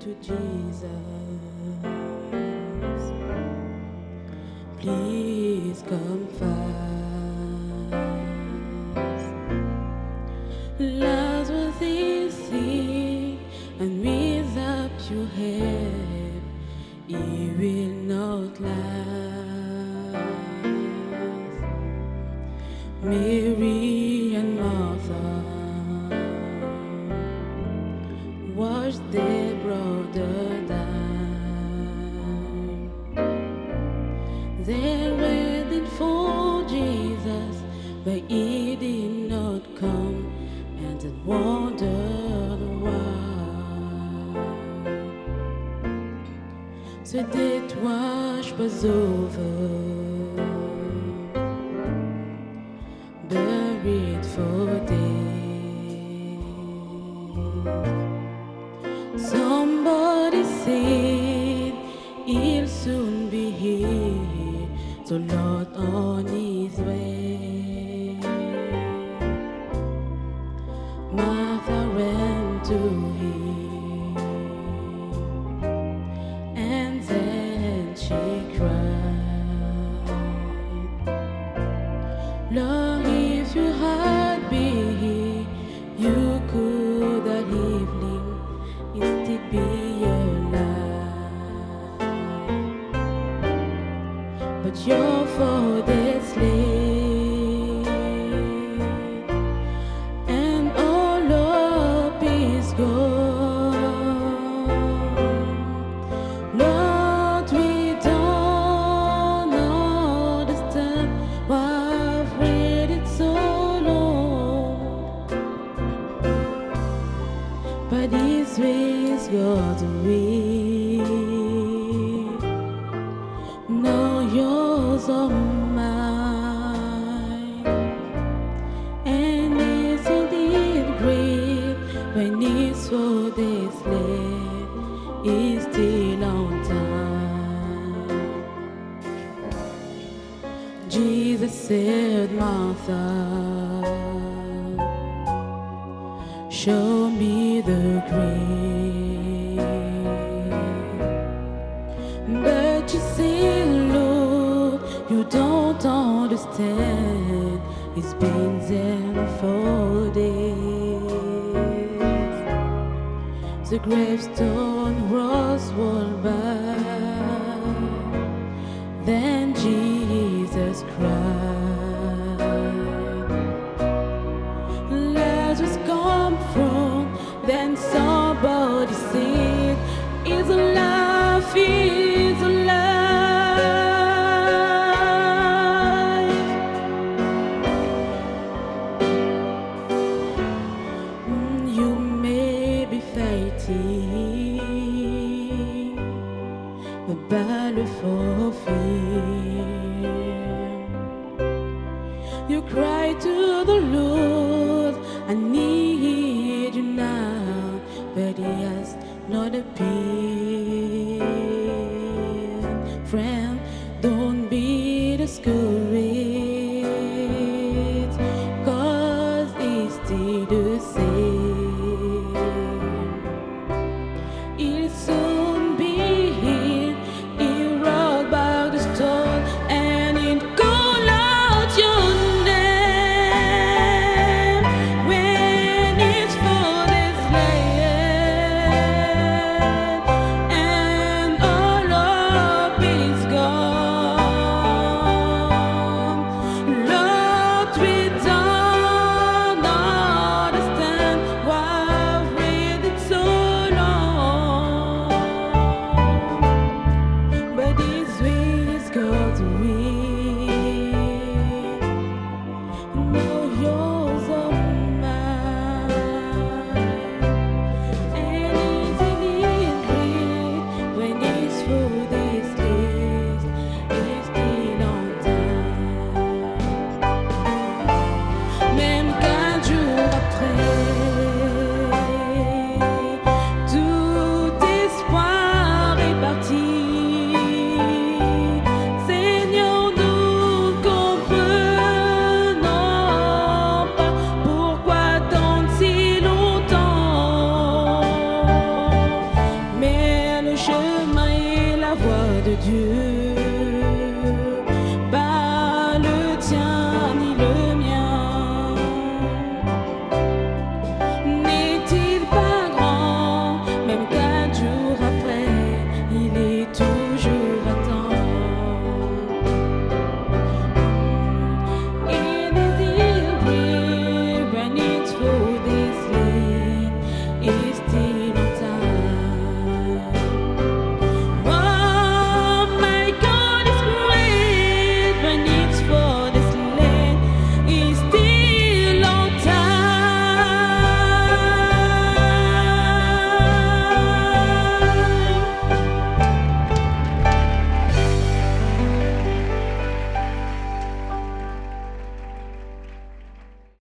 to Jesus. Please come fast. C'était toi, je pas over. but you're for this living. yours or mine. And isn't great when it's so still on time. Jesus said, Martha, show me the grave. hands enfolded. The gravestone was worn by. Then see.